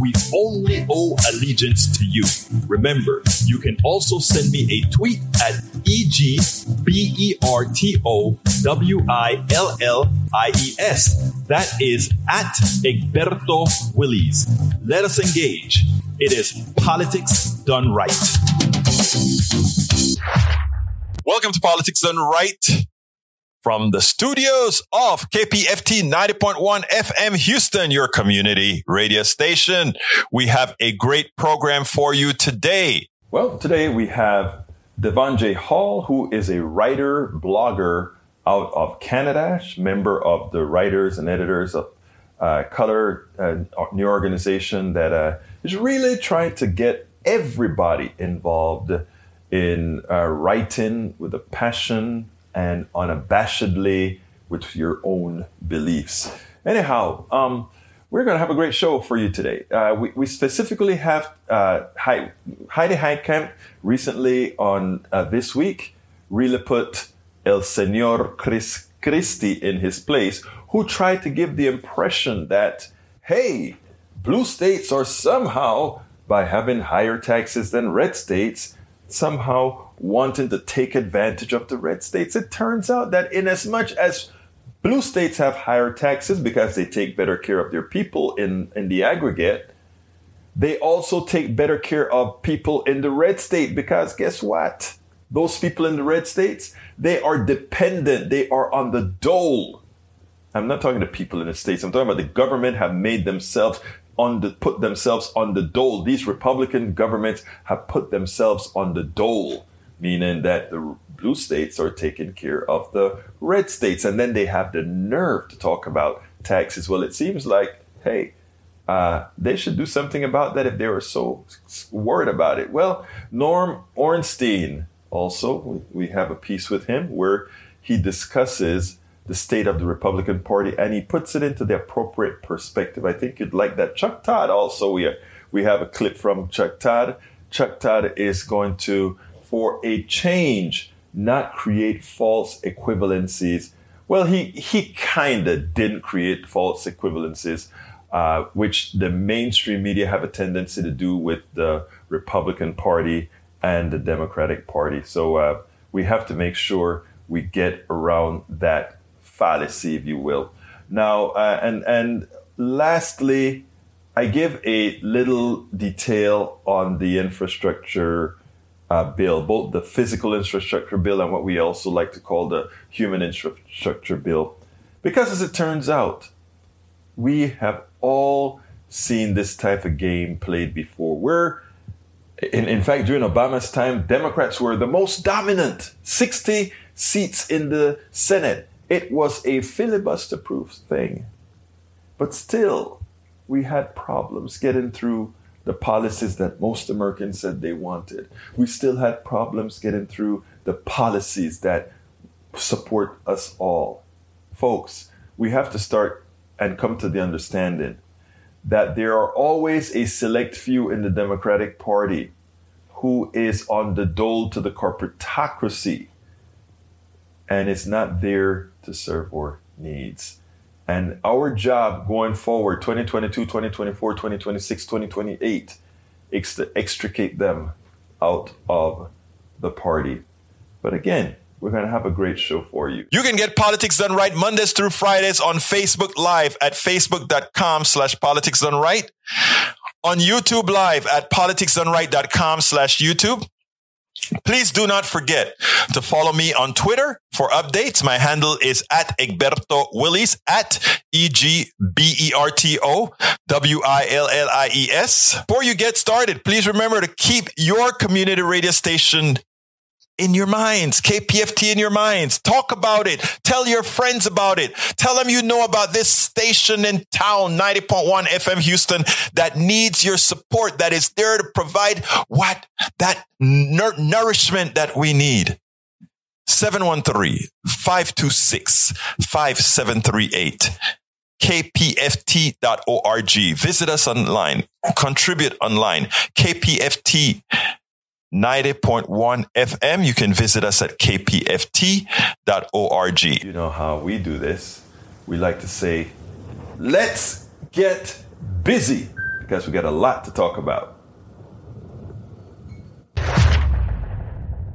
we only owe allegiance to you. Remember, you can also send me a tweet at E-G-B-E-R-T-O-W-I-L-L-I-E-S. That is at Egberto Willies. Let us engage. It is politics done right. Welcome to Politics Done Right from the studios of KPFT 90.1 FM Houston, your community radio station. We have a great program for you today. Well, today we have Devonjay Hall, who is a writer, blogger out of Canada, member of the writers and editors of uh, Color, uh, new organization that uh, is really trying to get everybody involved in uh, writing with a passion and unabashedly with your own beliefs. Anyhow, um, we're going to have a great show for you today. Uh, we, we, specifically have uh, Heidi Heitkamp recently on uh, this week really put El Senor Chris Christie in his place, who tried to give the impression that, hey, blue states are somehow, by having higher taxes than red states, somehow wanting to take advantage of the red states. It turns out that in as much as blue states have higher taxes because they take better care of their people in, in the aggregate, they also take better care of people in the red state because guess what? Those people in the red states, they are dependent. They are on the dole. I'm not talking to people in the states. I'm talking about the government have made themselves on the put themselves on the dole. These Republican governments have put themselves on the dole, meaning that the blue states are taking care of the red states, and then they have the nerve to talk about taxes. Well, it seems like, hey, uh, they should do something about that if they were so worried about it. Well, Norm Ornstein also, we have a piece with him where he discusses the state of the Republican Party, and he puts it into the appropriate perspective. I think you'd like that. Chuck Todd also, we, we have a clip from Chuck Todd. Chuck Todd is going to, for a change, not create false equivalencies. Well, he, he kind of didn't create false equivalencies, uh, which the mainstream media have a tendency to do with the Republican Party and the Democratic Party. So uh, we have to make sure we get around that fallacy, if you will. Now, uh, and and lastly, I give a little detail on the infrastructure uh, bill, both the physical infrastructure bill and what we also like to call the human infrastructure bill, because as it turns out, we have all seen this type of game played before. Where, in, in fact, during Obama's time, Democrats were the most dominant, 60 seats in the Senate. It was a filibuster proof thing. But still, we had problems getting through the policies that most Americans said they wanted. We still had problems getting through the policies that support us all. Folks, we have to start and come to the understanding that there are always a select few in the Democratic Party who is on the dole to the corporatocracy and it's not there to serve our needs. And our job going forward, 2022, 2024, 2026, 2028, is to extricate them out of the party. But again, we're going to have a great show for you. You can get Politics Done Right Mondays through Fridays on Facebook Live at facebook.com slash politics done right. On YouTube Live at politicsdoneright.com slash YouTube Please do not forget to follow me on Twitter for updates. My handle is at Egberto Willies at E G B E R T O W I L L I E S. Before you get started, please remember to keep your community radio station in your minds, KPFT in your minds. Talk about it. Tell your friends about it. Tell them you know about this station in town, 90.1 FM Houston, that needs your support, that is there to provide what? That nourishment that we need. 713-526-5738 kpft.org. Visit us online. Contribute online. KPFT 90.1 FM. You can visit us at kpft.org. You know how we do this. We like to say, let's get busy because we got a lot to talk about.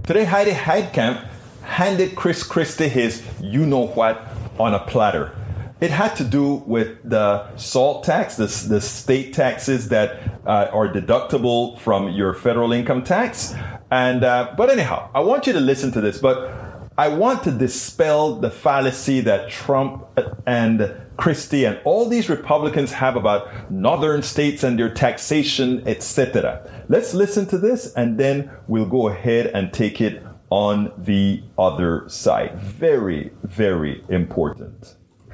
Today, Heidi Heitkamp handed Chris Christie his you know what on a platter. It had to do with the SALT tax, the, the state taxes that uh, are deductible from your federal income tax. And uh, but anyhow, I want you to listen to this. But I want to dispel the fallacy that Trump and Christie and all these Republicans have about northern states and their taxation, etc. Let's listen to this, and then we'll go ahead and take it on the other side. Very, very important.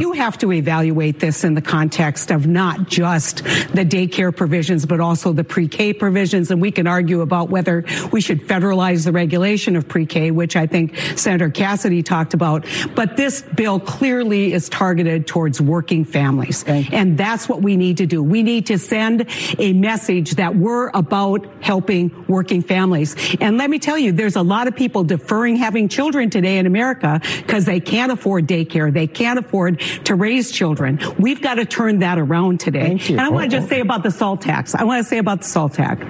You have to evaluate this in the context of not just the daycare provisions, but also the pre-K provisions. And we can argue about whether we should federalize the regulation of pre-K, which I think Senator Cassidy talked about. But this bill clearly is targeted towards working families. And that's what we need to do. We need to send a message that we're about helping working families. And let me tell you, there's a lot of people deferring having children today in America because they can't afford daycare. They can't afford to raise children. We've got to turn that around today. And I want to just say about the SALT tax. I want to say about the SALT tax.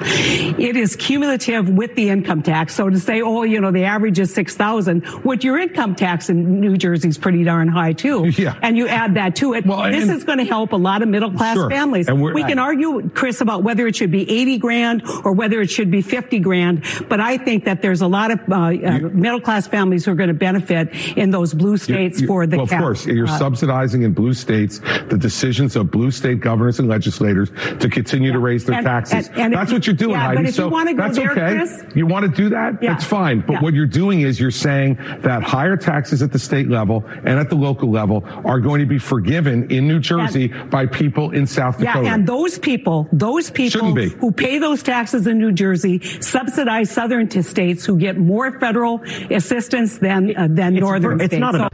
It is cumulative with the income tax. So to say, oh, you know, the average is 6,000, what your income tax in New Jersey is pretty darn high too. Yeah. And you add that to it. Well, this is going to help a lot of middle class Sure. families. And we're- we can argue, Chris, about whether it should be 80 grand or whether it should be 50 grand. But I think that there's a lot of uh, uh, middle class families who are going to benefit in those blue states You- for the well, cap. of course, you're uh, subsidizing in blue states the decisions of blue state governors and legislators to continue to raise their And- taxes. And, and that's you- what you're doing, yeah, Heidi. but if so you wanna go that's there, okay. Chris- you want to do that? Yeah. That's fine. But Yeah. what you're doing is you're saying that higher taxes at the state level and at the local level are going to be forgiven in New Jersey by people in South Dakota. Yeah, and those people, those people who pay those taxes in New Jersey subsidize southern states who get more federal assistance than uh, than northern it's states. not So- about-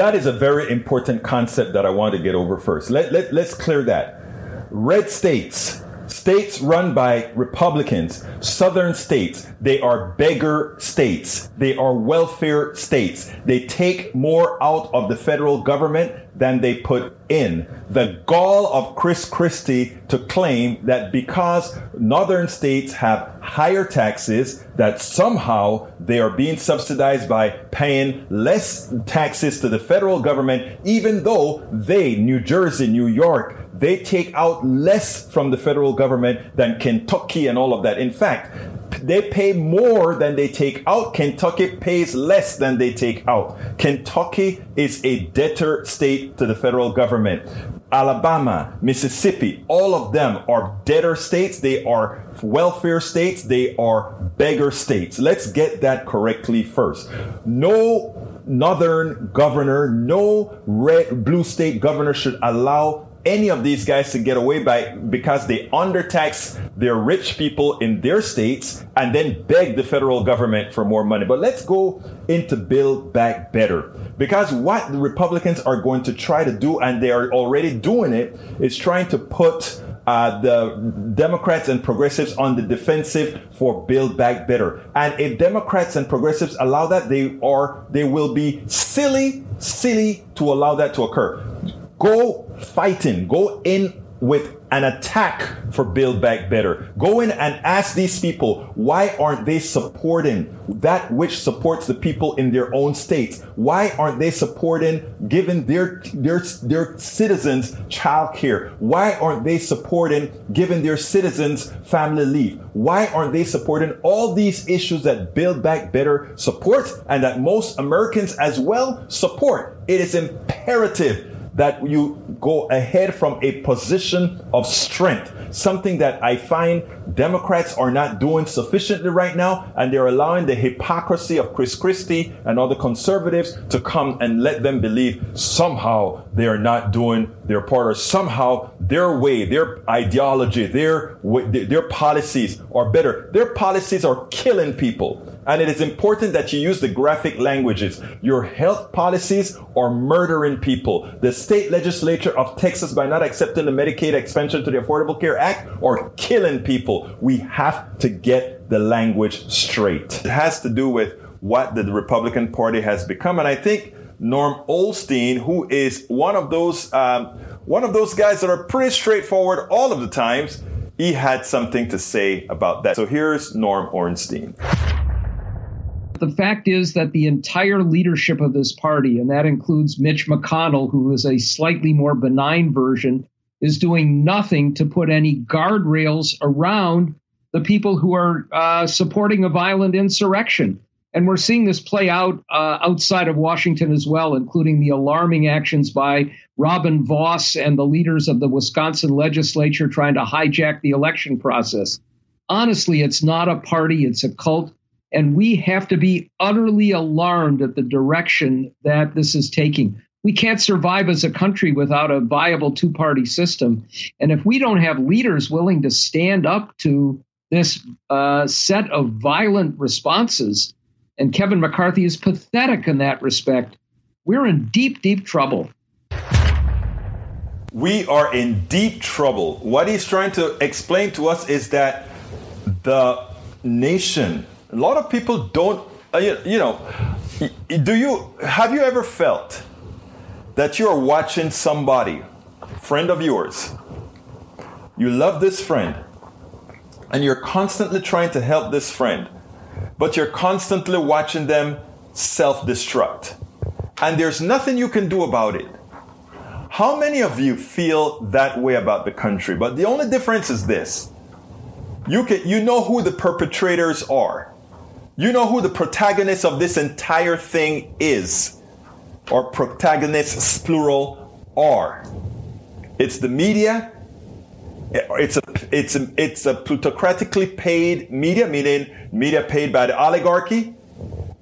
That is a very important concept that I want to get over first. Let, let, let's clear that. Red states, states run by Republicans, southern states, they are beggar states. They are welfare states. They take more out of the federal government than they put in. The gall of Chris Christie to claim that because northern states have higher taxes, that somehow they are being subsidized by paying less taxes to the federal government, even though they, New Jersey, New York, they take out less from the federal government than Kentucky and all of that. In fact, they pay more than they take out. Kentucky pays less than they take out. Kentucky is a debtor state to the federal government. Alabama, Mississippi, all of them are debtor states. They are welfare states. They are beggar states. Let's get that correctly first. No northern governor, no red, blue state governor should allow any of these guys to get away by because they undertax their rich people in their states and then beg the federal government for more money. But let's go into Build Back Better because what the Republicans are going to try to do, and they are already doing it, is trying to put uh, the Democrats and progressives on the defensive for Build Back Better. And if Democrats and progressives allow that, they are they will be silly, silly to allow that to occur. Go fighting, go in with an attack for Build Back Better. Go in and ask these people, why aren't they supporting that which supports the people in their own states? Why aren't they supporting giving their, their, their citizens child care? Why aren't they supporting giving their citizens family leave? Why aren't they supporting all these issues that Build Back Better supports and that most Americans as well support? It is imperative that you go ahead from a position of strength, something that I find Democrats are not doing sufficiently right now, and they're allowing the hypocrisy of Chris Christie and other conservatives to come and let them believe somehow they are not doing their part, or somehow their way, their ideology, their their policies are better. Their policies are killing people. And it is important that you use the graphic languages. Your health policies are murdering people. The state legislature of Texas, by not accepting the Medicaid expansion to the Affordable Care Act, are killing people. We have to get the language straight. It has to do with what the Republican Party has become. And I think Norm Ornstein, who is one of those, um, one of those guys that are pretty straightforward all of the times, he had something to say about that. So here's Norm Ornstein the fact is that the entire leadership of this party, and that includes Mitch McConnell, who is a slightly more benign version, is doing nothing to put any guardrails around the people who are uh, supporting a violent insurrection. And we're seeing this play out uh, outside of Washington as well, including the alarming actions by Robin Vos and the leaders of the Wisconsin legislature trying to hijack the election process. Honestly, it's not a party, it's a cult. And we have to be utterly alarmed at the direction that this is taking. We can't survive as a country without a viable two party system. And if we don't have leaders willing to stand up to this uh, set of violent responses, and Kevin McCarthy is pathetic in that respect, we're in deep, deep trouble. We are in deep trouble. What he's trying to explain to us is that the nation a lot of people don't, uh, you, you know, do you, have you ever felt that you're watching somebody, friend of yours, you love this friend, and you're constantly trying to help this friend, but you're constantly watching them self destruct. And there's nothing you can do about it. How many of you feel that way about the country? But the only difference is this. You can you know who the perpetrators are. You know who the protagonist of this entire thing is, or protagonists, plural, are. It's the media. It's a, it's a, it's a plutocratically paid media, meaning media paid by the oligarchy,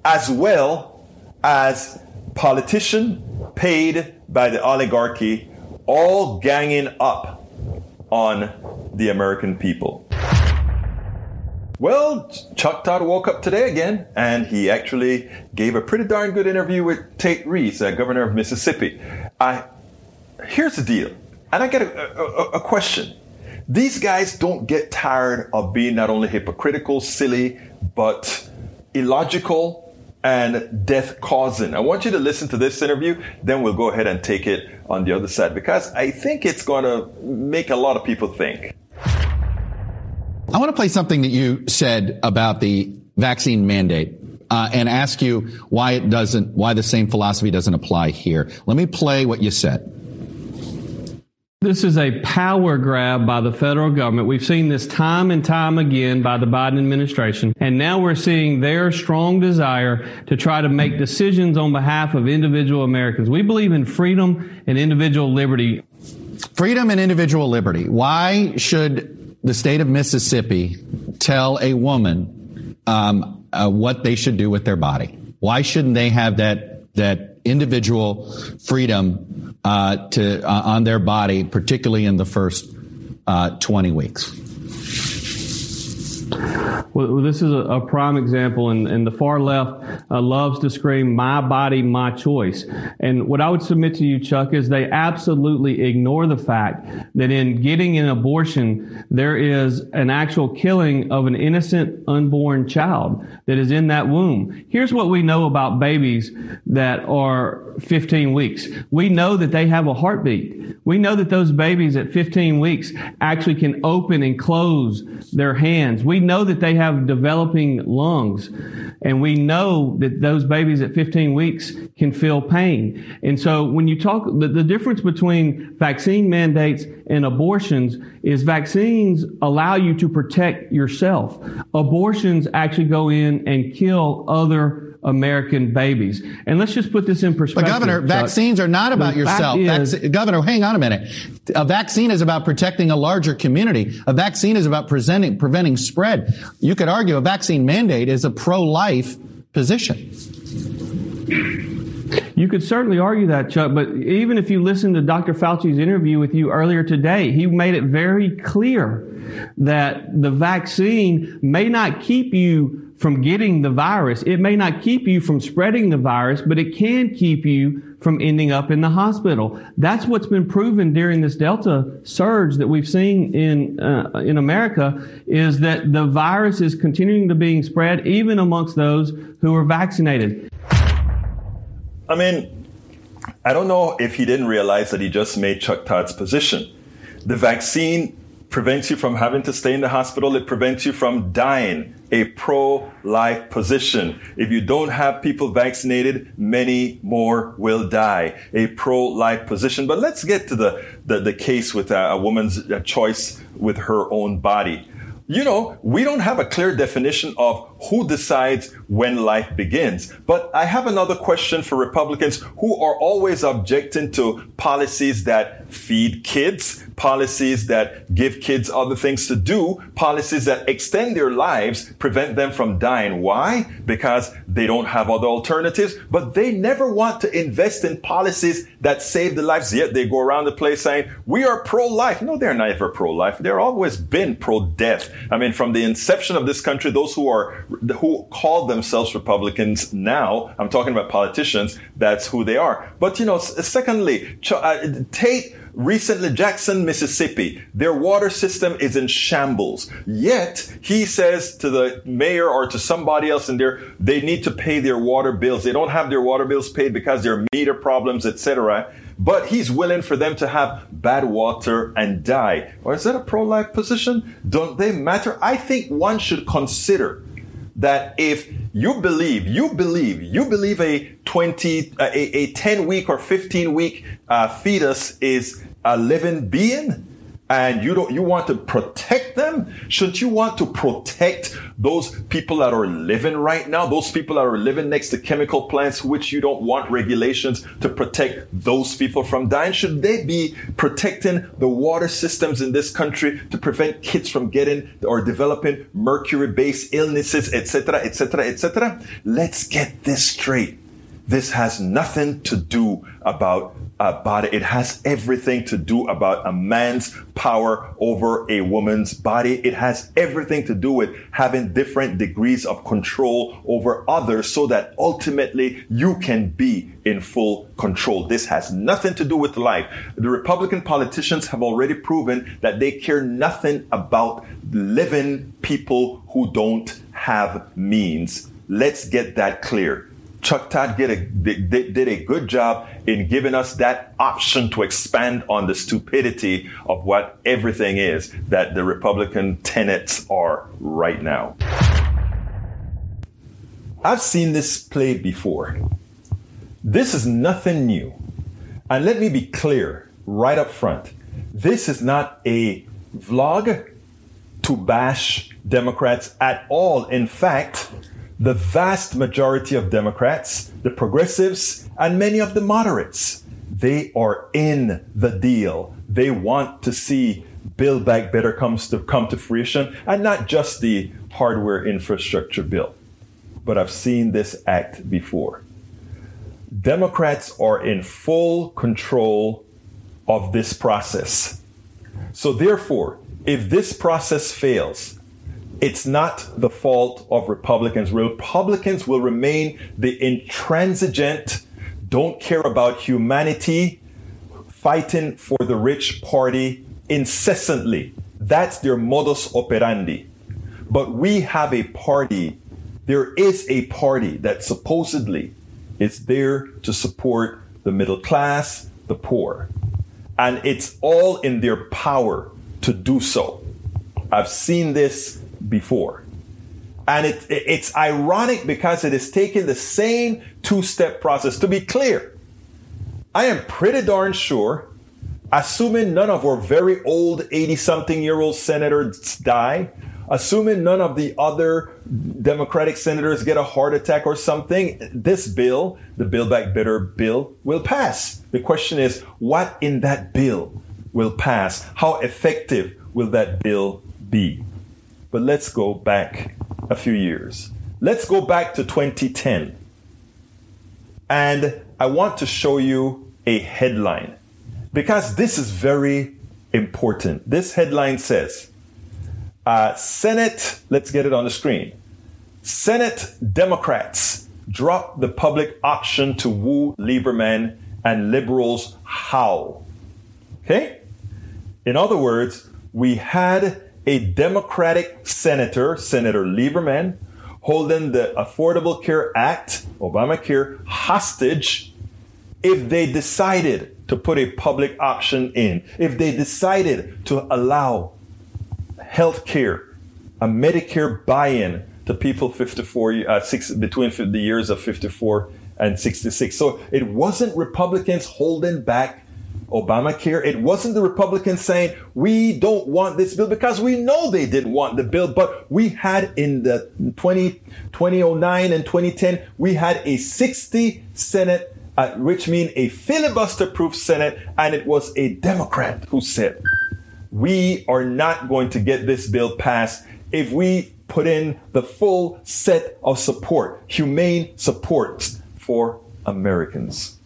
as well as politician paid by the oligarchy, all ganging up on the American people. Well, Chuck Todd woke up today again, and he actually gave a pretty darn good interview with Tate Reeves, uh, governor of Mississippi. I, here's the deal, and I get a, a, a question. These guys don't get tired of being not only hypocritical, silly, but illogical and death causing. I want you to listen to this interview, then we'll go ahead and take it on the other side because I think it's going to make a lot of people think. I want to play something that you said about the vaccine mandate. Uh, and ask you why it doesn't, why the same philosophy doesn't apply here. Let me play what you said. This is a power grab by the federal government. We've seen this time and time again by the Biden administration. And now we're seeing their strong desire to try to make decisions on behalf of individual Americans. We believe in freedom and individual liberty. Freedom and individual liberty. Why should the state of Mississippi tell a woman um, uh, what they should do with their body? Why shouldn't they have that that individual freedom uh, to uh, on their body, particularly in the first uh, twenty weeks? Well, this is a, prime example, and, and, the far left uh, loves to scream, my body, my choice. And what I would submit to you, Chuck, is they absolutely ignore the fact that in getting an abortion, there is an actual killing of an innocent unborn child that is in that womb. Here's what we know about babies that are 15 weeks. We know that they have a heartbeat. We know that those babies at 15 weeks actually can open and close their hands. We know that they have developing lungs. And we know that those babies at 15 weeks can feel pain. And so when you talk, the, the difference between vaccine mandates and abortions is vaccines allow you to protect yourself. Abortions actually go in and kill other American babies. And let's just put this in perspective. But Governor, Chuck. vaccines are not about The yourself. is- Vac- Governor, hang on a minute. A vaccine is about protecting a larger community. A vaccine is about presenting, preventing spread. You could argue a vaccine mandate is a pro-life position. You could certainly argue that, Chuck, but even if you listen to Dr. Fauci's interview with you earlier today, he made it very clear that the vaccine may not keep you from getting the virus. It may not keep you from spreading the virus, but it can keep you from ending up in the hospital. That's what's been proven during this Delta surge that we've seen in uh, in America is that the virus is continuing to being spread even amongst those who are vaccinated. I mean, I don't know if he didn't realize that he just made Chuck Todd's position. The vaccine prevents you from having to stay in the hospital. It prevents you from dying. A pro-life position. If you don't have people vaccinated, many more will die. A pro-life position. But let's get to the, the, the case with a, a woman's uh, choice with her own body. You know, we don't have a clear definition of who decides when life begins. But I have another question for Republicans who are always objecting to policies that feed kids, policies that give kids other things to do, policies that extend their lives, prevent them from dying. Why? Because they don't have other alternatives, but they never want to invest in policies that save the lives. Yet they go around the place saying, we are pro-life. No, they're never pro-life. They're always been pro-death. I mean, from the inception of this country, those who are, who call themselves Republicans now, I'm talking about politicians, that's who they are. But, you know, secondly, uh, Tate, recently Jackson, Mississippi, their water system is in shambles. Yet he says to the mayor or to somebody else in there, they need to pay their water bills. They don't have their water bills paid because there are meter problems, etc. But he's willing for them to have bad water and die. Or is that a pro-life position? Don't they matter? I think one should consider that if you believe, you believe, you believe a 20, a, a 10 week or 15 week uh, fetus is a living being and you don't, you want to protect them? Shouldn't you want to protect those people that are living right now? Those people that are living next to chemical plants, which you don't want regulations to protect those people from dying? Should they be protecting the water systems in this country to prevent kids from getting or developing mercury-based illnesses, etc., etc., etc.? Let's get this straight. This has nothing to do about a body. It has everything to do about a man's power over a woman's body. It has everything to do with having different degrees of control over others so that ultimately you can be in full control. This has nothing to do with life. The Republican politicians have already proven that they care nothing about living people who don't have means. Let's get that clear. Chuck Todd did a, did, did a good job in giving us that option to expand on the stupidity of what everything is that the Republican tenets are right now. I've seen this played before. This is nothing new. And let me be clear right up front. This is not a vlog to bash Democrats at all. In fact, the vast majority of Democrats, the progressives, and many of the moderates, they are in the deal. They want to see Build Back Better comes to come to fruition, and not just the hardware infrastructure bill. But I've seen this act before. Democrats are in full control of this process. So therefore, if this process fails, it's not the fault of Republicans. Republicans will remain the intransigent, don't care about humanity, fighting for the rich party incessantly. That's their modus operandi. But we have a party, there is a party that supposedly is there to support the middle class, the poor. And it's all in their power to do so. I've seen this before. And it, it's ironic because it is taking the same two step process. To be clear, I am pretty darn sure, assuming none of our very old 80 something year old senators die, assuming none of the other Democratic senators get a heart attack or something, this bill, the Build Back Better bill, will pass. The question is, what in that bill will pass? How effective will that bill be? But let's go back a few years. Let's go back to 2010. And I want to show you a headline because this is very important. This headline says, uh, Senate, let's get it on the screen. Senate Democrats drop the public option to woo Lieberman and liberals howl. Okay? In other words, we had a Democratic senator, Senator Lieberman, holding the Affordable Care Act, Obamacare, hostage if they decided to put a public option in, if they decided to allow health care, a Medicare buy-in to people 54, uh, six, between the years of 54 and 66. So it wasn't Republicans holding back Obamacare. It wasn't the Republicans saying, we don't want this bill because we know they didn't want the bill, but we had in the 20, 2009 and 2010, we had a 60 Senate, uh, which means a filibuster proof Senate, and it was a Democrat who said, we are not going to get this bill passed if we put in the full set of support, humane support for Americans.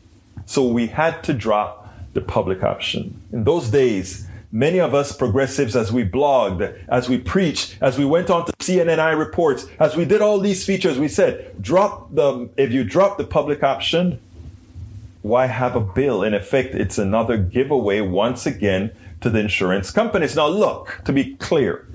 So we had to drop the public option. In those days, many of us progressives, as we blogged, as we preached, as we went on to CNN iReports, as we did all these features, we said, drop the, if you drop the public option, why have a bill? In effect, it's another giveaway once again to the insurance companies. Now, look, to be clear,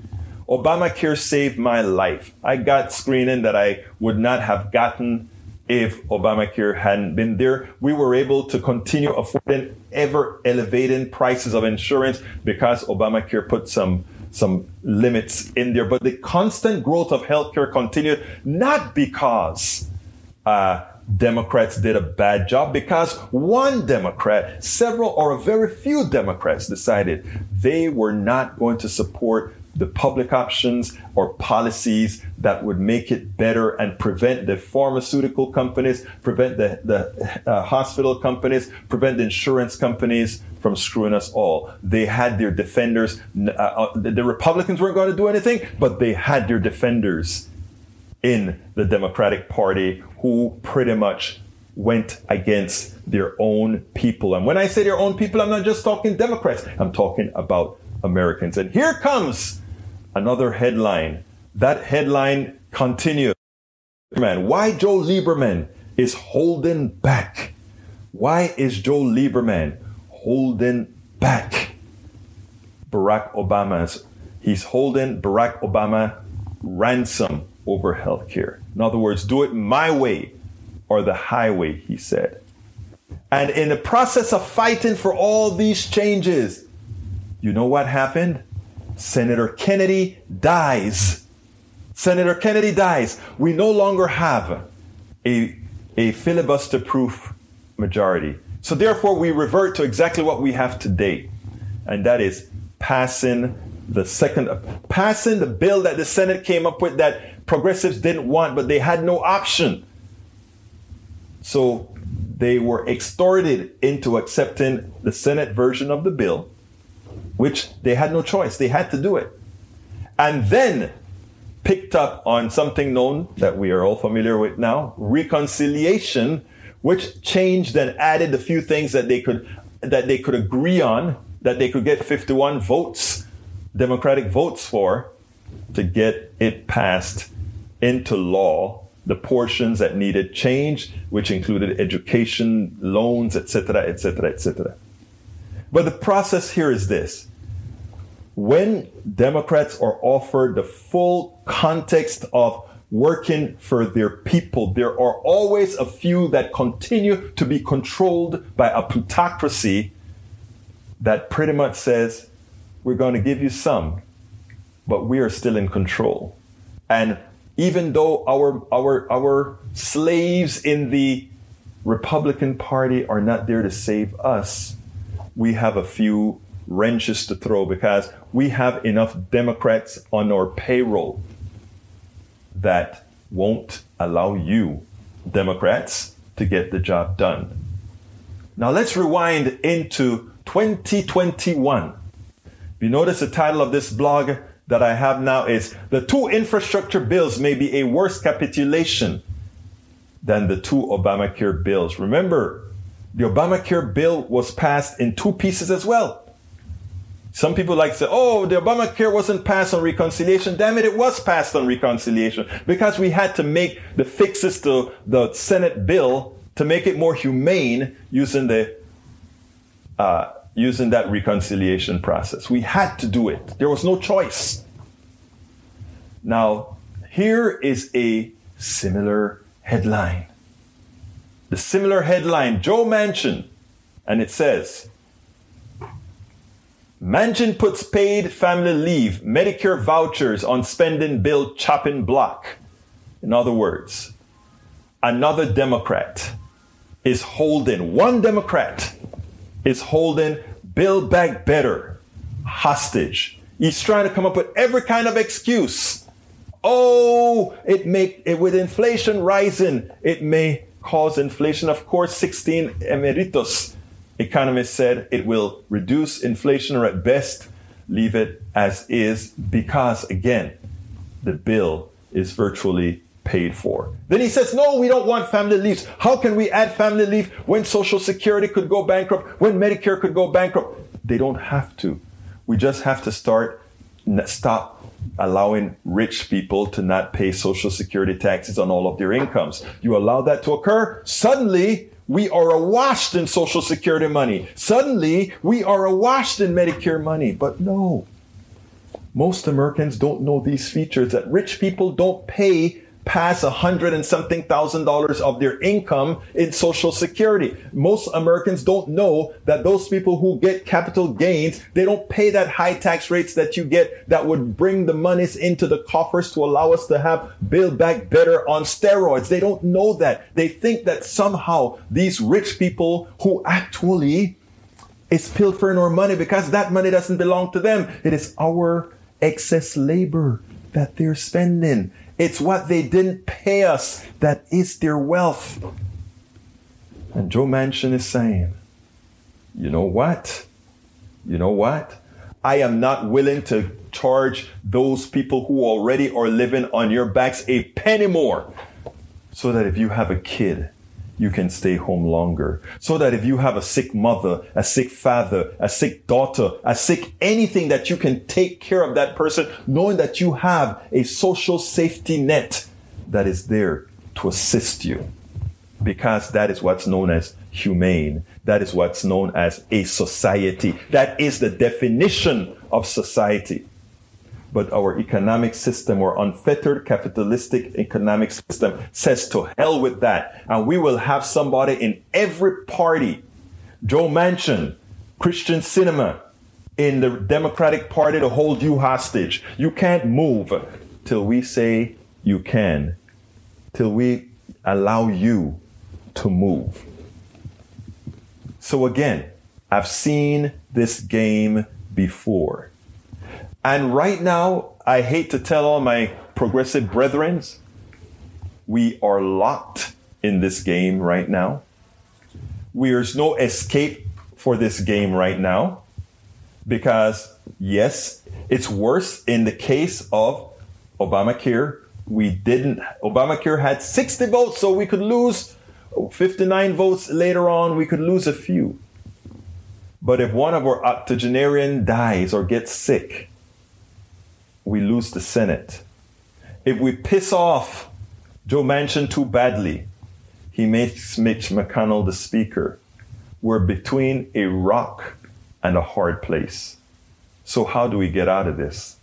Obamacare saved my life. I got screening that I would not have gotten if Obamacare hadn't been there. We were able to continue affording ever elevating prices of insurance because Obamacare put some some limits in there. But the constant growth of healthcare continued not because uh, Democrats did a bad job, because one Democrat, several or a very few Democrats decided they were not going to support the public options or policies that would make it better and prevent the pharmaceutical companies, prevent the, the uh, hospital companies, prevent the insurance companies from screwing us all. They had their defenders. Uh, uh, the Republicans weren't going to do anything, but they had their defenders in the Democratic Party who pretty much went against their own people. And when I say their own people, I'm not just talking Democrats, I'm talking about Americans. And here comes another headline. That headline continues. Why Joe Lieberman is holding back? Why is Joe Lieberman holding back Barack Obama's? He's holding Barack Obama ransom over health care. In other words, do it my way or the highway, he said. And in the process of fighting for all these changes, you know what happened? Senator Kennedy dies. Senator Kennedy dies. We no longer have a, a filibuster proof majority. So therefore, we revert to exactly what we have today, and that is passing the second, passing the bill that the Senate came up with that progressives didn't want, but they had no option. So they were extorted into accepting the Senate version of the bill which they had no choice. They had to do it. And then picked up on something known that we are all familiar with now, reconciliation, which changed and added a few things that they could that they could agree on, that they could get 51 votes, Democratic votes for, to get it passed into law. The portions that needed change, which included education, loans, etc., etc., etc. But the process here is this when Democrats are offered the full context of working for their people, there are always a few that continue to be controlled by a plutocracy that pretty much says, we're going to give you some, but we are still in control. And even though our, our, our slaves in the Republican Party are not there to save us, we have a few wrenches to throw because we have enough Democrats on our payroll that won't allow you, Democrats, to get the job done. Now let's rewind into 2021. You notice the title of this blog that I have now is The Two Infrastructure Bills May Be a Worse Capitulation Than the Two Obamacare Bills. Remember, the Obamacare bill was passed in two pieces as well. Some people like to say, oh, the Obamacare wasn't passed on reconciliation. Damn it, it was passed on reconciliation because we had to make the fixes to the Senate bill to make it more humane using the uh, using that reconciliation process. We had to do it. There was no choice. Now, here is a similar headline. The similar headline, Joe Manchin, and it says, Manchin puts paid family leave, Medicare vouchers on spending bill chopping block. In other words, another Democrat is holding, one Democrat is holding Build Back Better hostage. He's trying to come up with every kind of excuse. Oh, it make it with inflation rising, it may cause inflation. Of course, 16 emeritus economists said it will reduce inflation or at best leave it as is because again, the bill is virtually paid for. Then he says, no, we don't want family leave. How can we add family leave when Social Security could go bankrupt, when Medicare could go bankrupt? They don't have to. We just have to start, stop allowing rich people to not pay Social Security taxes on all of their incomes. You allow that to occur, suddenly we are awash in Social Security money. Suddenly we are awash in Medicare money. But no, most Americans don't know these features that rich people don't pay pass a hundred and something thousand dollars of their income in social security. Most Americans don't know that those people who get capital gains, they don't pay that high tax rates that you get that would bring the monies into the coffers to allow us to have build back better on steroids. They don't know that. They think that somehow these rich people who actually is pilfering our money because that money doesn't belong to them. It is our excess labor that they're spending. It's what they didn't pay us that is their wealth. And Joe Manchin is saying, you know what? You know what? I am not willing to charge those people who already are living on your backs a penny more so that if you have a kid, you can stay home longer. So that if you have a sick mother, a sick father, a sick daughter, a sick anything that you can take care of that person, knowing that you have a social safety net that is there to assist you. Because that is what's known as humane. That is what's known as a society. That is the definition of society but our economic system or unfettered capitalistic economic system says to hell with that. And we will have somebody in every party, Joe Manchin, Kyrsten Sinema, in the Democratic Party to hold you hostage. You can't move till we say you can, till we allow you to move. So again, I've seen this game before. And right now, I hate to tell all my progressive brethren, we are locked in this game right now. There's no escape for this game right now because, yes, it's worse in the case of Obamacare. We didn't, Obamacare had 60 votes, so we could lose 59 votes later on. We could lose a few. But if one of our octogenarian dies or gets sick, we lose the Senate. If we piss off Joe Manchin too badly, he makes Mitch McConnell the speaker. We're between a rock and a hard place. So how do we get out of this?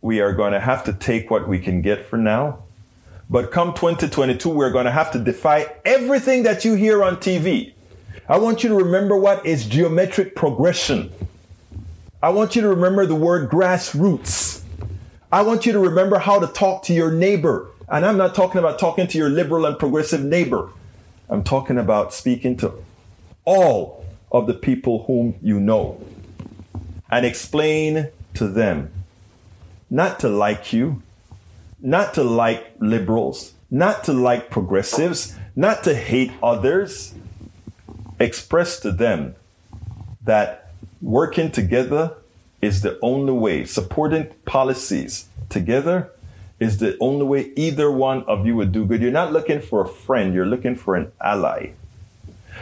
We are going to have to take what we can get for now. But come 2022, we're going to have to defy everything that you hear on TV. I want you to remember what is geometric progression. I want you to remember the word grassroots. I want you to remember how to talk to your neighbor. And I'm not talking about talking to your liberal and progressive neighbor. I'm talking about speaking to all of the people whom you know. and explain to them not to like you, not to like liberals, not to like progressives, not to hate others. Express to them that working together is the only way, supporting policies together is the only way either one of you would do good. You're not looking for a friend, you're looking for an ally.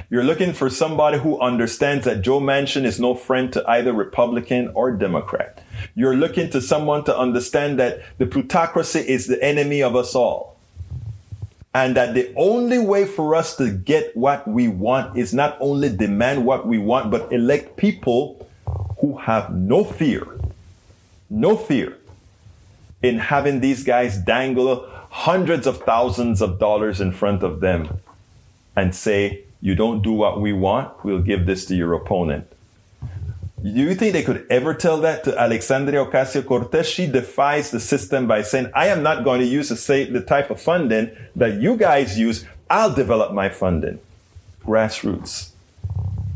You're looking for somebody who understands that Joe Manchin is no friend to either Republican or Democrat. You're looking to someone to understand that the plutocracy is the enemy of us all. And that the only way for us to get what we want is not only demand what we want, but elect people who have no fear, no fear in having these guys dangle hundreds of thousands of dollars in front of them and say, you don't do what we want, we'll give this to your opponent. Do you think they could ever tell that to Alexandria Ocasio Cortez? She defies the system by saying, I am not going to use the, the type of funding that you guys use. I'll develop my funding. Grassroots.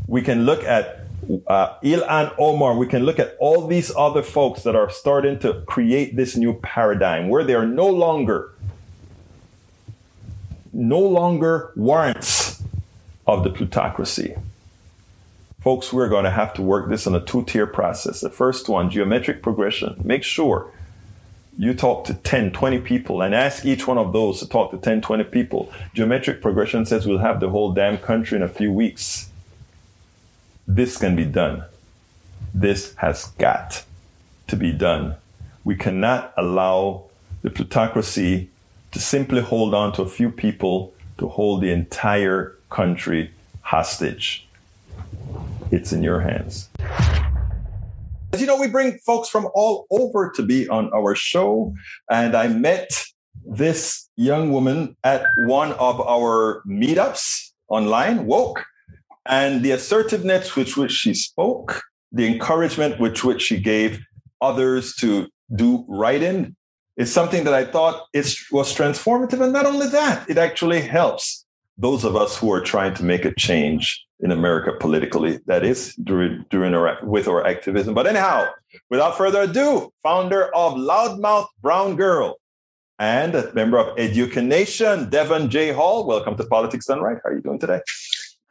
We can look at uh, Omar. We can look at all these other folks that are starting to create this new paradigm where they are no longer, no longer warrants of the plutocracy. Folks, we're going to have to work this on a two tier process. The first one, geometric progression. Make sure you talk to 10, 20 people and ask each one of those to talk to 10, 20 people. Geometric progression says we'll have the whole damn country in a few weeks. This can be done. This has got to be done. We cannot allow the plutocracy to simply hold on to a few people to hold the entire country hostage. It's in your hands. As you know, we bring folks from all over to be on our show. And I met this young woman at one of our meetups online, Woke. And the assertiveness with which she spoke, the encouragement with which she gave others to do writing is something that I thought it was transformative. And not only that, it actually helps those of us who are trying to make a change in America politically, that is during, during our, with our activism. But anyhow, without further ado, founder of Loudmouth Brown Girl and a member of Education, Devin J. Hall. Welcome to Politics Done Right. How are you doing today?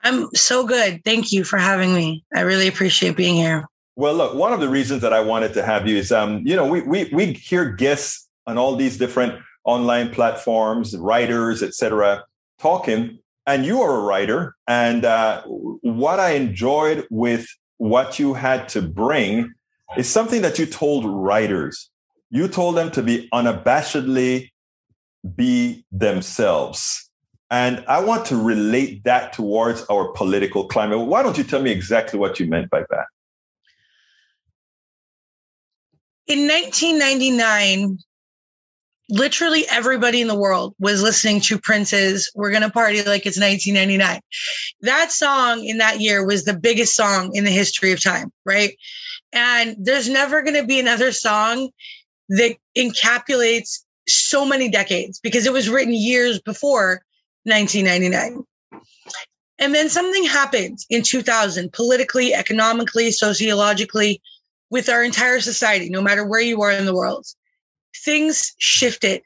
I'm so good. Thank you for having me. I really appreciate being here. Well, look, one of the reasons that I wanted to have you is, um, you know, we we we hear guests on all these different online platforms, writers, etc talking, and you are a writer. And uh, what I enjoyed with what you had to bring is something that you told writers. You told them to be unabashedly be themselves. And I want to relate that towards our political climate. Why don't you tell me exactly what you meant by that? In 1999, literally everybody in the world was listening to Prince's We're Gonna Party Like It's 1999. That song in that year was the biggest song in the history of time, right? And there's never gonna be another song that encapsulates so many decades because it was written years before 1999. And then something happened in 2000, politically, economically, sociologically, with our entire society, no matter where you are in the world things shifted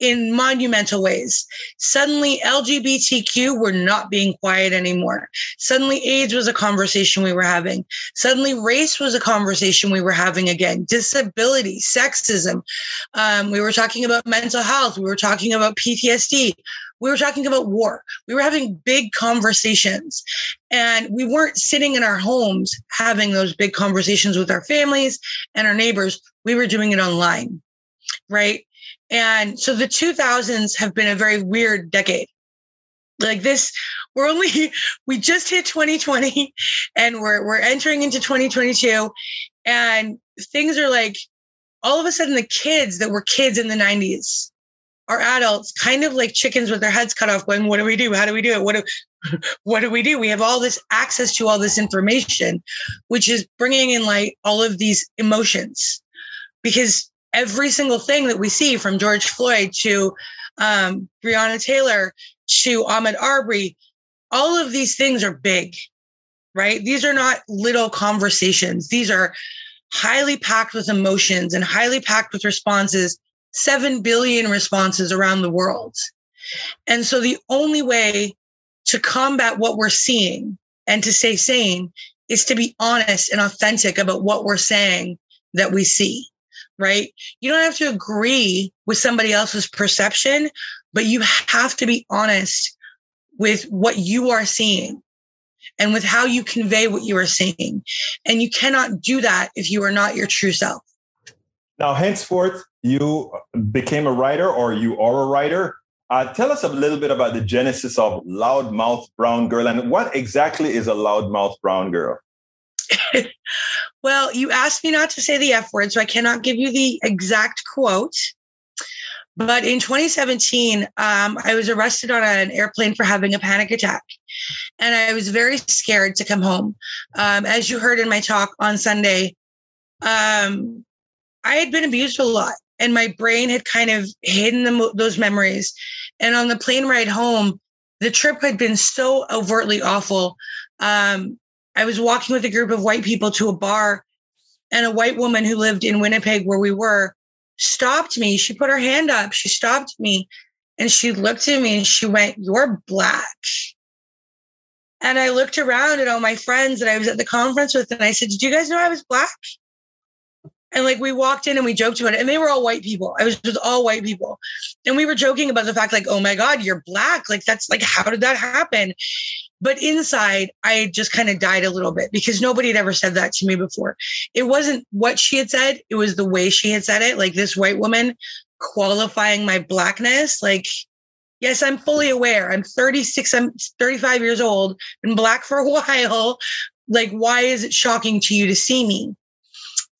in monumental ways. Suddenly, LGBTQ were not being quiet anymore. Suddenly, AIDS was a conversation we were having. Suddenly, race was a conversation we were having again. Disability, sexism. Um, we were talking about mental health. We were talking about PTSD. We were talking about war. We were having big conversations. And we weren't sitting in our homes having those big conversations with our families and our neighbors. We were doing it online right? And so the 2000s have been a very weird decade. Like this, we're only, we just hit 2020 and we're, we're entering into 2022 and things are like, all of a sudden the kids that were kids in the 90s are adults kind of like chickens with their heads cut off going, what do we do? How do we do it? What do, what do we do? We have all this access to all this information, which is bringing in light all of these emotions because every single thing that we see from George Floyd to um, Breonna Taylor to Ahmaud Arbery, all of these things are big, right? These are not little conversations. These are highly packed with emotions and highly packed with responses, 7 billion responses around the world. And so the only way to combat what we're seeing and to stay sane is to be honest and authentic about what we're saying that we see, right? You don't have to agree with somebody else's perception, but you have to be honest with what you are seeing and with how you convey what you are seeing. And you cannot do that if you are not your true self. Now, henceforth, you became a writer or you are a writer. Uh, tell us a little bit about the genesis of Loudmouth Brown Girl and what exactly is a Loudmouth Brown Girl? well, you asked me not to say the F word, so I cannot give you the exact quote. But in 2017, um, I was arrested on an airplane for having a panic attack. And I was very scared to come home. Um, as you heard in my talk on Sunday, um, I had been abused a lot and my brain had kind of hidden the, those memories. And on the plane ride home, the trip had been so overtly awful. Um, I was walking with a group of white people to a bar, and a white woman who lived in Winnipeg, where we were, stopped me. She put her hand up. She stopped me and she looked at me and she went, You're black. And I looked around at all my friends that I was at the conference with, and I said, Did you guys know I was black? And like we walked in and we joked about it, and they were all white people. I was with all white people. And we were joking about the fact, like, oh my God, you're black. Like, that's like, how did that happen? But inside, I just kind of died a little bit because nobody had ever said that to me before. It wasn't what she had said, it was the way she had said it. Like this white woman qualifying my blackness. Like, yes, I'm fully aware. I'm 36, I'm 35 years old, been black for a while. Like, why is it shocking to you to see me?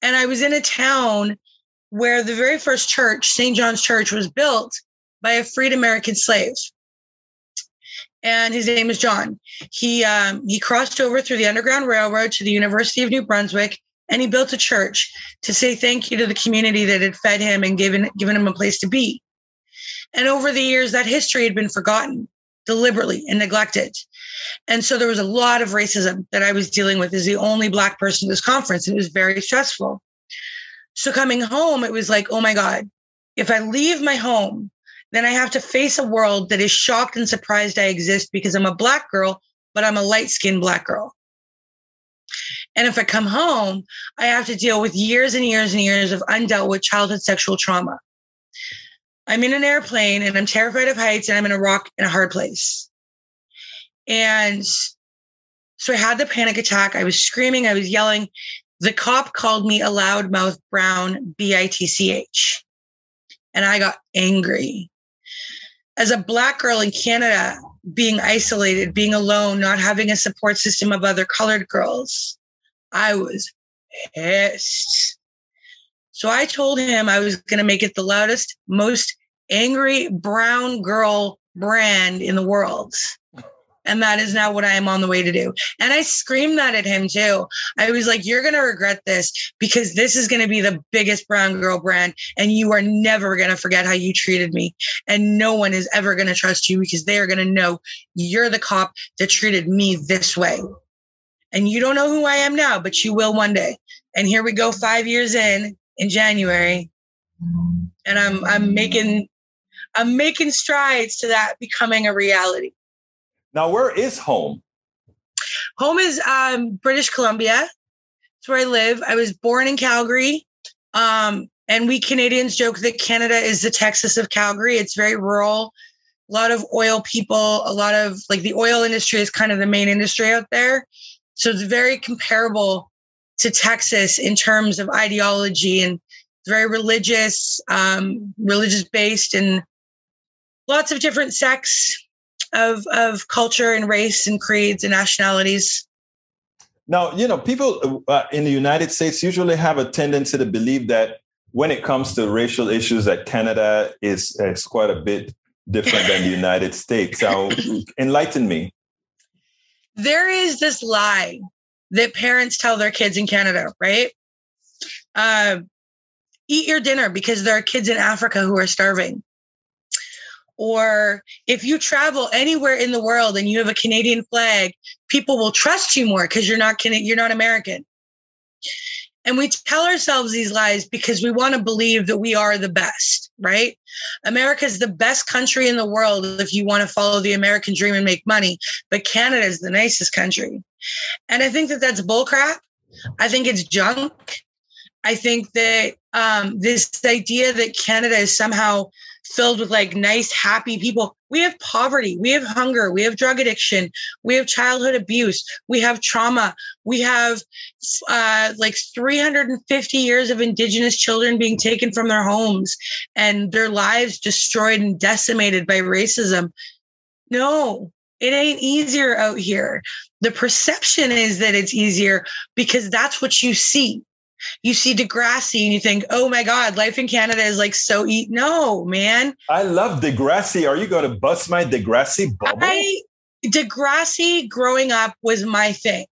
And I was in a town where the very first church, St. John's Church, was built by a freed American slave and his name is John. He um, he crossed over through the Underground Railroad to the University of New Brunswick, and he built a church to say thank you to the community that had fed him and given given him a place to be. And over the years, that history had been forgotten deliberately and neglected. And so there was a lot of racism that I was dealing with as the only Black person at this conference. It was very stressful. So coming home, it was like, oh my God, if I leave my home then I have to face a world that is shocked and surprised I exist because I'm a black girl, but I'm a light skinned black girl. And if I come home, I have to deal with years and years and years of undealt with childhood sexual trauma. I'm in an airplane and I'm terrified of heights and I'm in a rock in a hard place. And so I had the panic attack. I was screaming, I was yelling. The cop called me a loudmouth brown B I T C H. And I got angry as a black girl in Canada, being isolated, being alone, not having a support system of other colored girls, I was pissed. So I told him I was going to make it the loudest, most angry brown girl brand in the world. And that is now what I am on the way to do. And I screamed that at him too. I was like, you're going to regret this because this is going to be the biggest brown girl brand. And you are never going to forget how you treated me. And no one is ever going to trust you because they are going to know you're the cop that treated me this way. And you don't know who I am now, but you will one day. And here we go five years in in January. And I'm, I'm making, I'm making strides to that becoming a reality. Now, where is home? Home is um, British Columbia. It's where I live. I was born in Calgary. Um, and we Canadians joke that Canada is the Texas of Calgary. It's very rural, a lot of oil people, a lot of like the oil industry is kind of the main industry out there. So it's very comparable to Texas in terms of ideology and very religious, um, religious based, and lots of different sects of of culture and race and creeds and nationalities. Now, you know, people uh, in the United States usually have a tendency to believe that when it comes to racial issues, that Canada is, is quite a bit different than the United States. So, enlighten me. There is this lie that parents tell their kids in Canada, right? Uh, eat your dinner because there are kids in Africa who are starving or if you travel anywhere in the world and you have a Canadian flag, people will trust you more because you're not you're not American. And we tell ourselves these lies because we want to believe that we are the best, right? America is the best country in the world if you want to follow the American dream and make money, but Canada is the nicest country. And I think that that's bullcrap. I think it's junk. I think that um, this idea that Canada is somehow filled with like nice, happy people. We have poverty, we have hunger, we have drug addiction, we have childhood abuse, we have trauma, we have uh, like 350 years of Indigenous children being taken from their homes and their lives destroyed and decimated by racism. No, it ain't easier out here. The perception is that it's easier because that's what you see you see Degrassi and you think, oh my God, life in Canada is like so eat. No, man. I love Degrassi. Are you going to bust my Degrassi bubble? I, Degrassi growing up was my thing.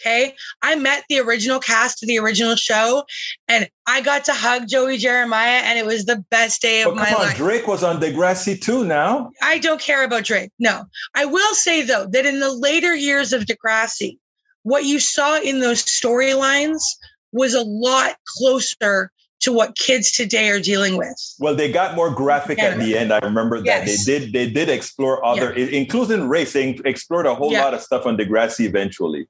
Okay. I met the original cast of the original show and I got to hug Joey Jeremiah and it was the best day of but my on, life. Drake was on Degrassi too now. I don't care about Drake. No. I will say though that in the later years of Degrassi, what you saw in those storylines was a lot closer to what kids today are dealing with. Well, they got more graphic at the end. I remember that yes. they did they did explore other, yeah. including race. They explored a whole yeah. lot of stuff on Degrassi eventually.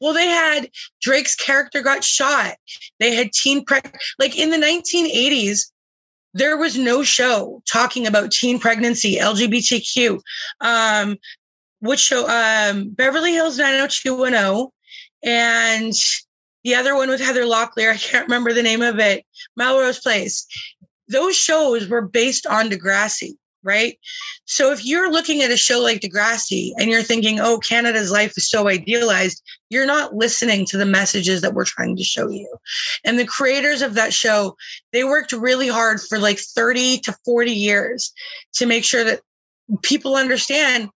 Well, they had Drake's character got shot. They had teen preg like in the 1980s. There was no show talking about teen pregnancy, LGBTQ. Um, which show? Um, Beverly Hills 90210, and the other one with Heather Locklear, I can't remember the name of it, Melrose Place. Those shows were based on Degrassi, right? So if you're looking at a show like Degrassi and you're thinking, oh, Canada's life is so idealized, you're not listening to the messages that we're trying to show you. And the creators of that show, they worked really hard for like 30 to 40 years to make sure that people understand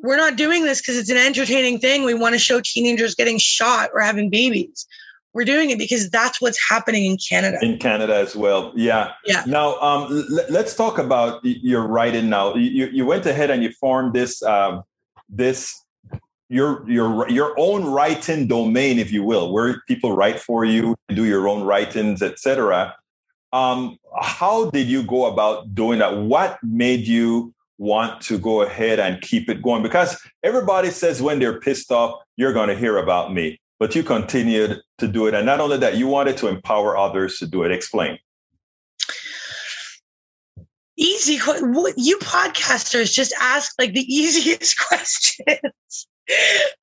we're not doing this because it's an entertaining thing. We want to show teenagers getting shot or having babies. We're doing it because that's what's happening in Canada. In Canada as well. Yeah. Yeah. Now, um, l- let's talk about your writing now. You, you went ahead and you formed this, um, this, your, your, your own writing domain, if you will, where people write for you, do your own writings, etc. Um, how did you go about doing that? What made you want to go ahead and keep it going because everybody says when they're pissed off, you're going to hear about me. But you continued to do it. And not only that, you wanted to empower others to do it. Explain. Easy. You podcasters just ask like the easiest questions.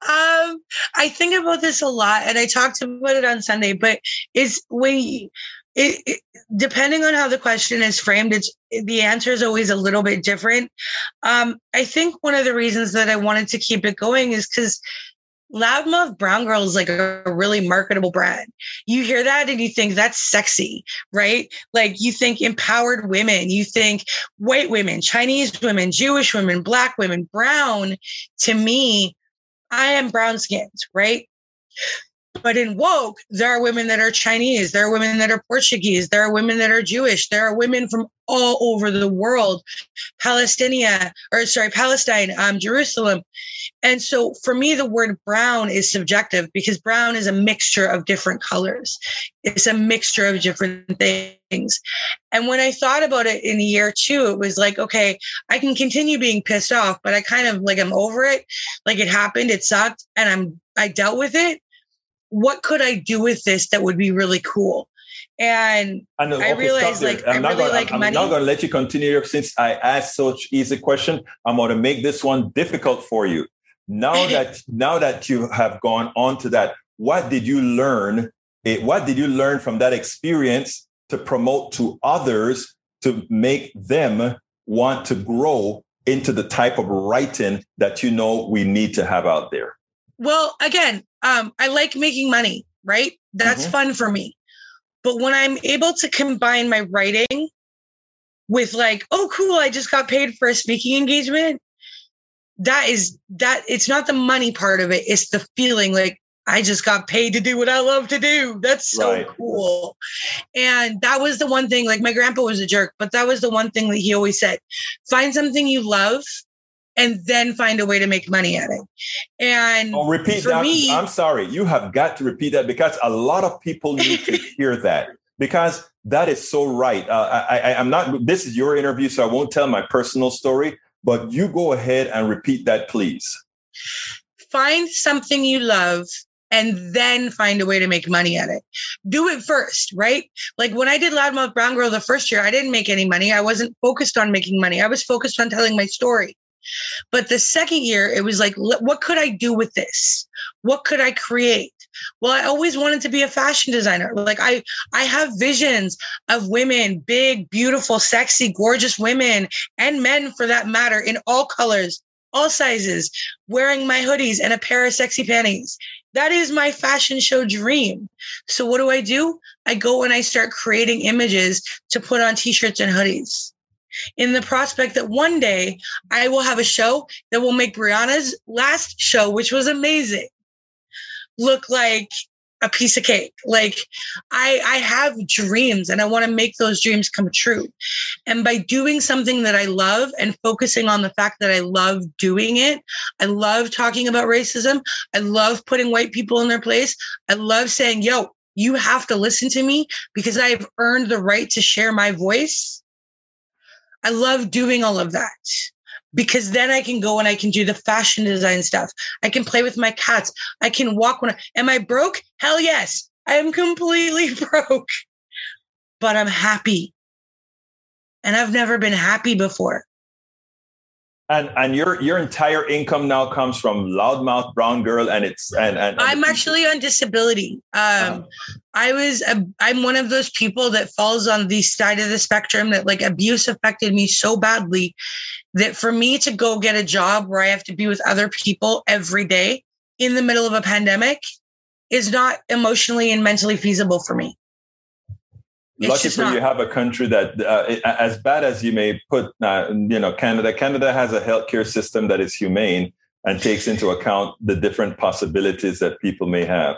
um, I think about this a lot and I talked about it on Sunday, but is when it, it, depending on how the question is framed, it's the answer is always a little bit different. Um, I think one of the reasons that I wanted to keep it going is because Loudmouth Brown Girl is like a really marketable brand. You hear that and you think that's sexy, right? Like you think empowered women, you think white women, Chinese women, Jewish women, black women, brown. To me, I am brown skinned, right? But in woke, there are women that are Chinese, there are women that are Portuguese, there are women that are Jewish, there are women from all over the world, Palestinian, or sorry, Palestine, um, Jerusalem. And so for me, the word brown is subjective because brown is a mixture of different colors. It's a mixture of different things. And when I thought about it in year two, it was like, okay, I can continue being pissed off, but I kind of like I'm over it. Like it happened, it sucked, and I'm I dealt with it what could I do with this that would be really cool? And I, know, I realized like I'm I not really gonna, like I'm, not going to let you continue since I asked such easy question. I'm going to make this one difficult for you. Now that now that you have gone on to that, what did you learn? Eh, what did you learn from that experience to promote to others to make them want to grow into the type of writing that you know we need to have out there? Well, again, um, I like making money, right? That's mm-hmm. fun for me. But when I'm able to combine my writing with like, oh, cool, I just got paid for a speaking engagement. That is that it's not the money part of it. It's the feeling like I just got paid to do what I love to do. That's so right. cool. And that was the one thing, like my grandpa was a jerk, but that was the one thing that he always said find something you love and then find a way to make money at it. And oh, repeat that. Me, I'm sorry. You have got to repeat that because a lot of people need to hear that because that is so right. Uh, I, I, I'm not, this is your interview, so I won't tell my personal story, but you go ahead and repeat that, please. Find something you love and then find a way to make money at it. Do it first, right? Like when I did Loudmouth Brown Girl the first year, I didn't make any money. I wasn't focused on making money. I was focused on telling my story. But the second year, it was like, what could I do with this? What could I create? Well, I always wanted to be a fashion designer. Like I, I have visions of women, big, beautiful, sexy, gorgeous women and men for that matter in all colors, all sizes, wearing my hoodies and a pair of sexy panties. That is my fashion show dream. So what do I do? I go and I start creating images to put on t-shirts and hoodies in the prospect that one day I will have a show that will make Rihanna's last show, which was amazing, look like a piece of cake. Like I, I have dreams and I want to make those dreams come true. And by doing something that I love and focusing on the fact that I love doing it, I love talking about racism. I love putting white people in their place. I love saying, yo, you have to listen to me because I've earned the right to share my voice. I love doing all of that because then I can go and I can do the fashion design stuff. I can play with my cats. I can walk when I am I broke? Hell yes. I am completely broke. But I'm happy. And I've never been happy before. And and your your entire income now comes from loudmouth brown girl and it's and, and, and I'm actually on disability. Um uh-huh. I was I'm one of those people that falls on the side of the spectrum that like abuse affected me so badly that for me to go get a job where I have to be with other people every day in the middle of a pandemic is not emotionally and mentally feasible for me. It's Lucky for not. you have a country that, uh, as bad as you may put, uh, you know, Canada. Canada has a healthcare system that is humane and takes into account the different possibilities that people may have.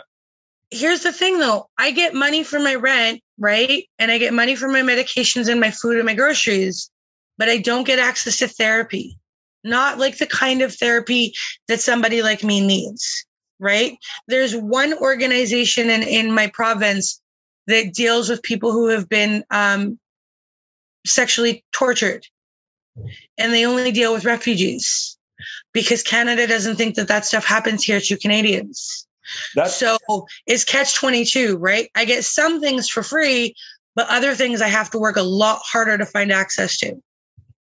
Here's the thing, though. I get money for my rent, right, and I get money for my medications and my food and my groceries but I don't get access to therapy. Not like the kind of therapy that somebody like me needs, right? There's one organization in, in my province that deals with people who have been um, sexually tortured, and they only deal with refugees because Canada doesn't think that that stuff happens here to Canadians. That's- so it's catch 22, right? I get some things for free, but other things I have to work a lot harder to find access to.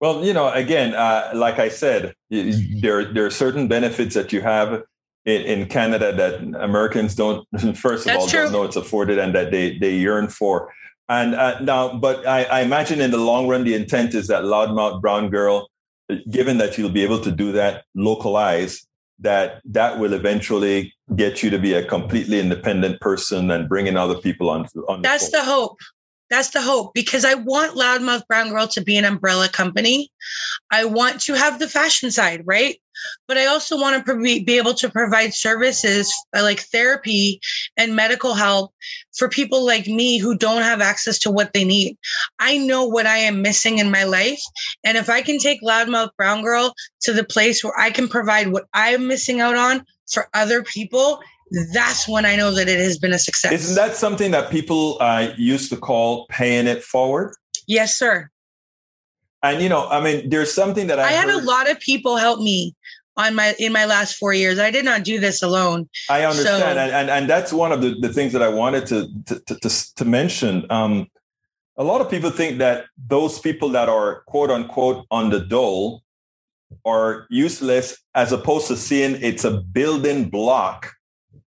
Well, you know, again, uh, like I said, there there are certain benefits that you have in, in Canada that Americans don't. First of That's all, true. don't know it's afforded, and that they they yearn for. And uh, now, but I, I, imagine in the long run, the intent is that loudmouth brown girl, given that you'll be able to do that localize, that that will eventually get you to be a completely independent person and bringing other people on. on That's the, the hope. That's the hope because I want Loudmouth Brown Girl to be an umbrella company. I want to have the fashion side, right? But I also want to be able to provide services uh, like therapy and medical help for people like me who don't have access to what they need. I know what I am missing in my life. And if I can take Loudmouth Brown Girl to the place where I can provide what I'm missing out on for other people, that's when I know that it has been a success. Isn't that something that people uh, used to call paying it forward? Yes, sir. And you know, I mean, there's something that I, I had a lot of people help me on my in my last four years. I did not do this alone. I understand, so, and, and and that's one of the, the things that I wanted to to to, to mention. Um, a lot of people think that those people that are quote unquote on the dole are useless, as opposed to seeing it's a building block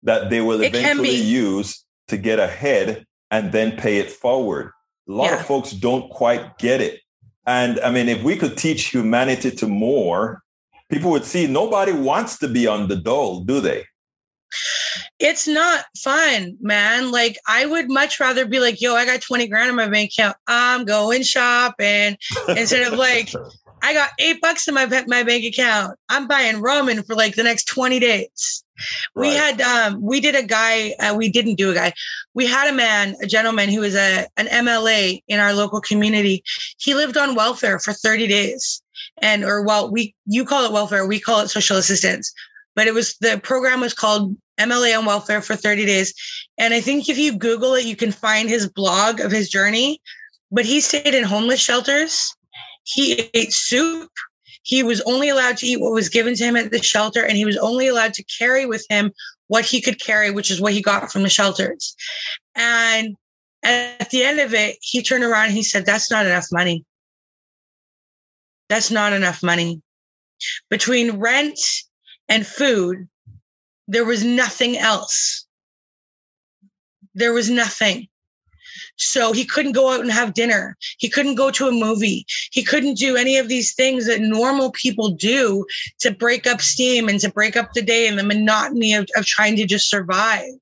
that they will eventually use to get ahead and then pay it forward. A lot yeah. of folks don't quite get it. And I mean, if we could teach humanity to more, people would see nobody wants to be on the dole, do they? It's not fun, man. Like I would much rather be like, yo, I got 20 grand in my bank account. I'm going shopping instead of like, I got eight bucks in my my bank account. I'm buying ramen for like the next 20 days. Right. We had um we did a guy uh, we didn't do a guy. We had a man, a gentleman who was a an MLA in our local community. He lived on welfare for 30 days. and or well, we you call it welfare, we call it social assistance. But it was the program was called MLA on welfare for 30 days. And I think if you Google it, you can find his blog of his journey. But he stayed in homeless shelters. He ate soup. He was only allowed to eat what was given to him at the shelter, and he was only allowed to carry with him what he could carry, which is what he got from the shelters. And at the end of it, he turned around and he said, That's not enough money. That's not enough money. Between rent and food, there was nothing else. There was nothing. So he couldn't go out and have dinner. He couldn't go to a movie. He couldn't do any of these things that normal people do to break up steam and to break up the day and the monotony of, of trying to just survive.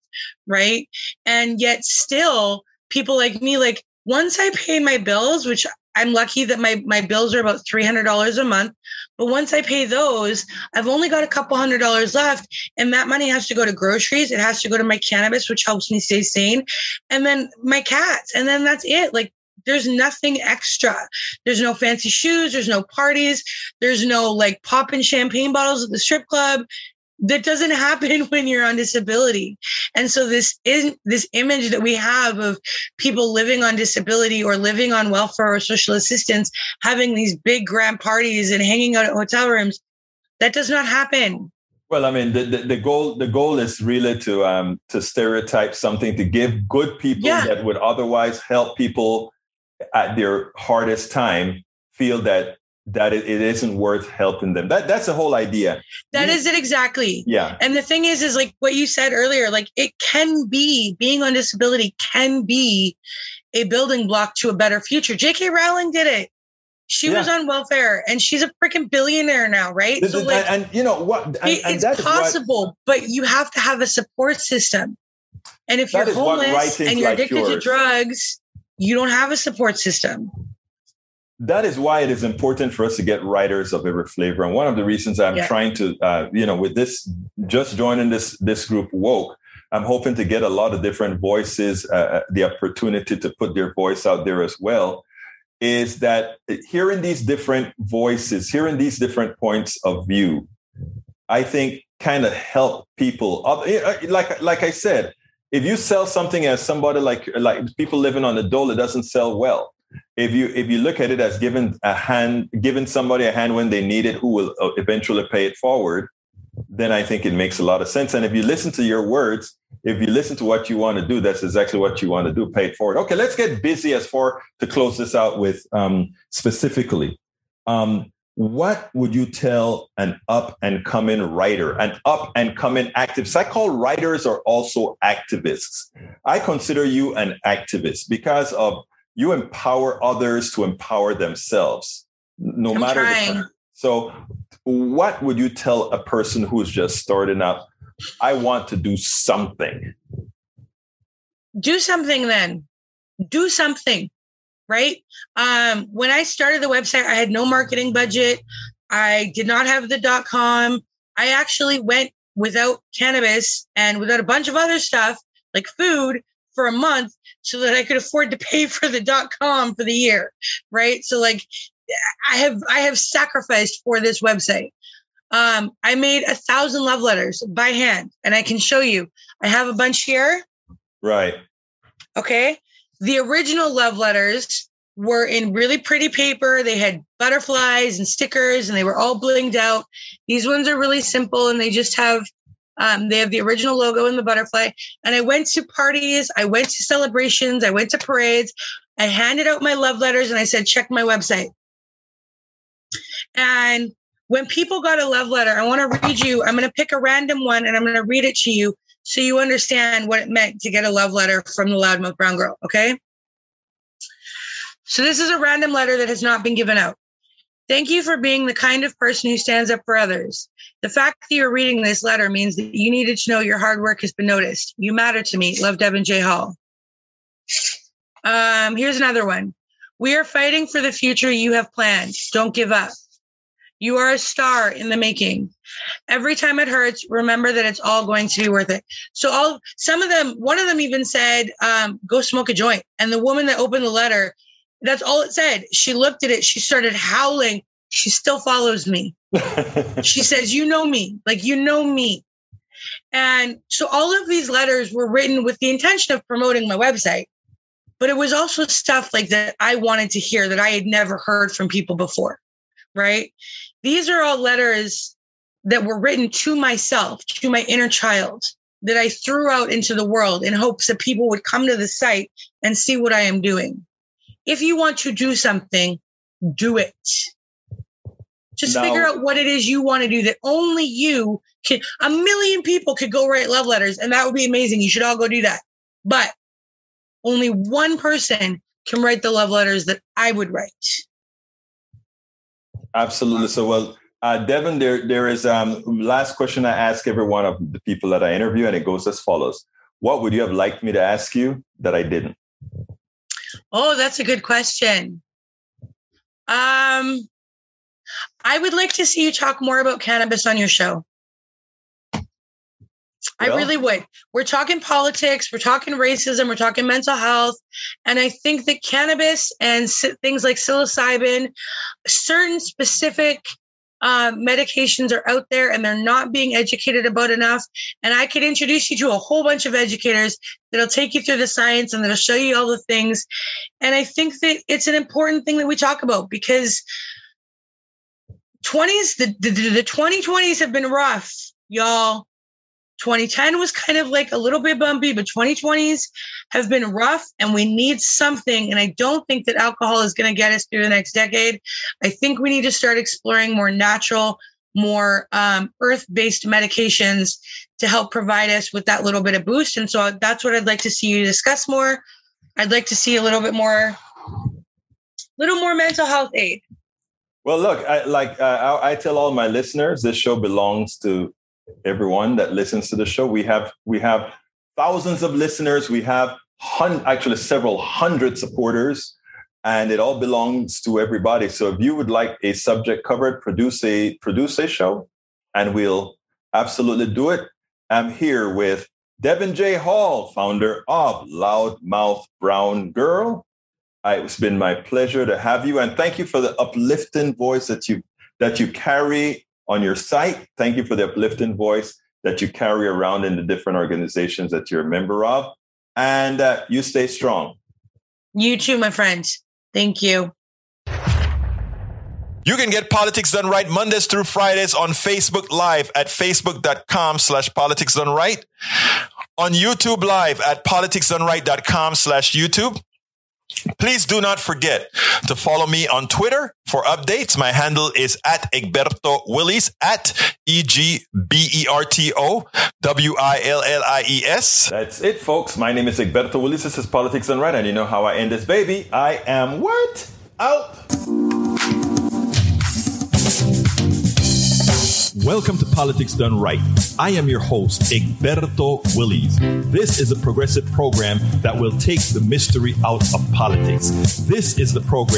Right. And yet still people like me, like once I pay my bills, which I'm lucky that my, my bills are about $300 a month. But once I pay those, I've only got a couple hundred dollars left. And that money has to go to groceries. It has to go to my cannabis, which helps me stay sane. And then my cats. And then that's it. Like there's nothing extra. There's no fancy shoes. There's no parties. There's no like popping champagne bottles at the strip club that doesn't happen when you're on disability and so this is this image that we have of people living on disability or living on welfare or social assistance having these big grand parties and hanging out at hotel rooms that does not happen well i mean the, the, the goal the goal is really to um to stereotype something to give good people yeah. that would otherwise help people at their hardest time feel that that it, isn't worth helping them. That that's the whole idea. That we, is it exactly. Yeah. And the thing is, is like what you said earlier, like it can be being on disability can be a building block to a better future. J.K. Rowling did it. She yeah. was on welfare and she's a freaking billionaire now, right? so like, and, and, you know what? And, it, it's possible, what, but you have to have a support system. And if you're homeless and you're like addicted yours. to drugs, you don't have a support system that is why it is important for us to get writers of every flavor. And one of the reasons I'm yeah. trying to, uh, you know, with this, just joining this this group woke, I'm hoping to get a lot of different voices, uh, uh, the opportunity to put their voice out there as well. Is that hearing these different voices, hearing these different points of view, I think kind of help people. Uh, like like I said, if you sell something as somebody like like people living on the dole, it doesn't sell well if you if you look at it as giving a hand giving somebody a hand when they need it who will uh, eventually pay it forward then i think it makes a lot of sense and if you listen to your words if you listen to what you want to do that's exactly what you want to do pay it forward okay let's get busy as far to close this out with um, specifically um, what would you tell an up and coming writer, an up and coming activist? I call writers are also activists. I consider you an activist because of you empower others to empower themselves, no I'm matter. The, so, what would you tell a person who's just starting up? I want to do something. Do something then. Do something, right? Um, when I started the website, I had no marketing budget. I did not have the dot com. I actually went without cannabis and without a bunch of other stuff like food for a month so that I could afford to pay for the dot com for the year. Right. So like I have I have sacrificed for this website. Um, I made a thousand love letters by hand, and I can show you. I have a bunch here. Right. Okay. The original love letters were in really pretty paper. They had butterflies and stickers, and they were all blinged out. These ones are really simple, and they just have um, they have the original logo and the butterfly. And I went to parties, I went to celebrations, I went to parades. I handed out my love letters and I said, check my website. And when people got a love letter, I want to read you, I'm going to pick a random one and I'm going to read it to you so you understand what it meant to get a love letter from the loudmouth brown girl. Okay. So this is a random letter that has not been given out. Thank you for being the kind of person who stands up for others. The fact that you're reading this letter means that you needed to know your hard work has been noticed. You matter to me. Love Devin J. Hall. Um, here's another one. We are fighting for the future you have planned. Don't give up. You are a star in the making. Every time it hurts, remember that it's all going to be worth it. So all some of them, one of them even said, um, go smoke a joint. And the woman that opened the letter that's all it said. She looked at it. She started howling. she still follows me. she says, You know me, like you know me. And so all of these letters were written with the intention of promoting my website, but it was also stuff like that I wanted to hear that I had never heard from people before, right? These are all letters that were written to myself, to my inner child, that I threw out into the world in hopes that people would come to the site and see what I am doing. If you want to do something, do it. Just now, figure out what it is you want to do that only you can. A million people could go write love letters, and that would be amazing. You should all go do that. But only one person can write the love letters that I would write. Absolutely. So, well, uh, Devin, there there is um last question I ask every one of the people that I interview, and it goes as follows: What would you have liked me to ask you that I didn't? Oh, that's a good question. Um, I would like to see you talk more about cannabis on your show. I really would. We're talking politics, we're talking racism, we're talking mental health. And I think that cannabis and things like psilocybin, certain specific uh, medications are out there and they're not being educated about enough. And I could introduce you to a whole bunch of educators that'll take you through the science and that'll show you all the things. And I think that it's an important thing that we talk about because 20s, the, the, the 2020s have been rough, y'all. 2010 was kind of like a little bit bumpy, but 2020s have been rough and we need something. And I don't think that alcohol is going to get us through the next decade. I think we need to start exploring more natural, more um, earth based medications to help provide us with that little bit of boost. And so that's what I'd like to see you discuss more. I'd like to see a little bit more, little more mental health aid. Well, look, I, like uh, I, I tell all my listeners, this show belongs to everyone that listens to the show. We have we have thousands of listeners. We have hun- actually several hundred supporters, and it all belongs to everybody. So if you would like a subject covered, produce a produce a show, and we'll absolutely do it. I'm here with Devin J. Hall, founder of Loudmouth Brown Girl. It's been my pleasure to have you, and thank you for the uplifting voice that you that you carry on your site. Thank you for the uplifting voice that you carry around in the different organizations that you're a member of. And uh, you stay strong. You too, my friend. Thank you. You can get Politics Done Right Mondays through Fridays on Facebook Live at facebook.com slash politics done right. On YouTube Live at politicsdoneright.com slash YouTube. Please do not forget to follow me on Twitter for updates. My handle is at Egberto Willies at E G B E R T O W I L L I E S. That's it, folks. My name is Egberto Willies. This is Politics Done Right, and you know how I end this baby. I am what? Out. Welcome to Politics Done Right. I am your host, Egberto Willies. This is a progressive program that will take the mystery out of politics. This is the program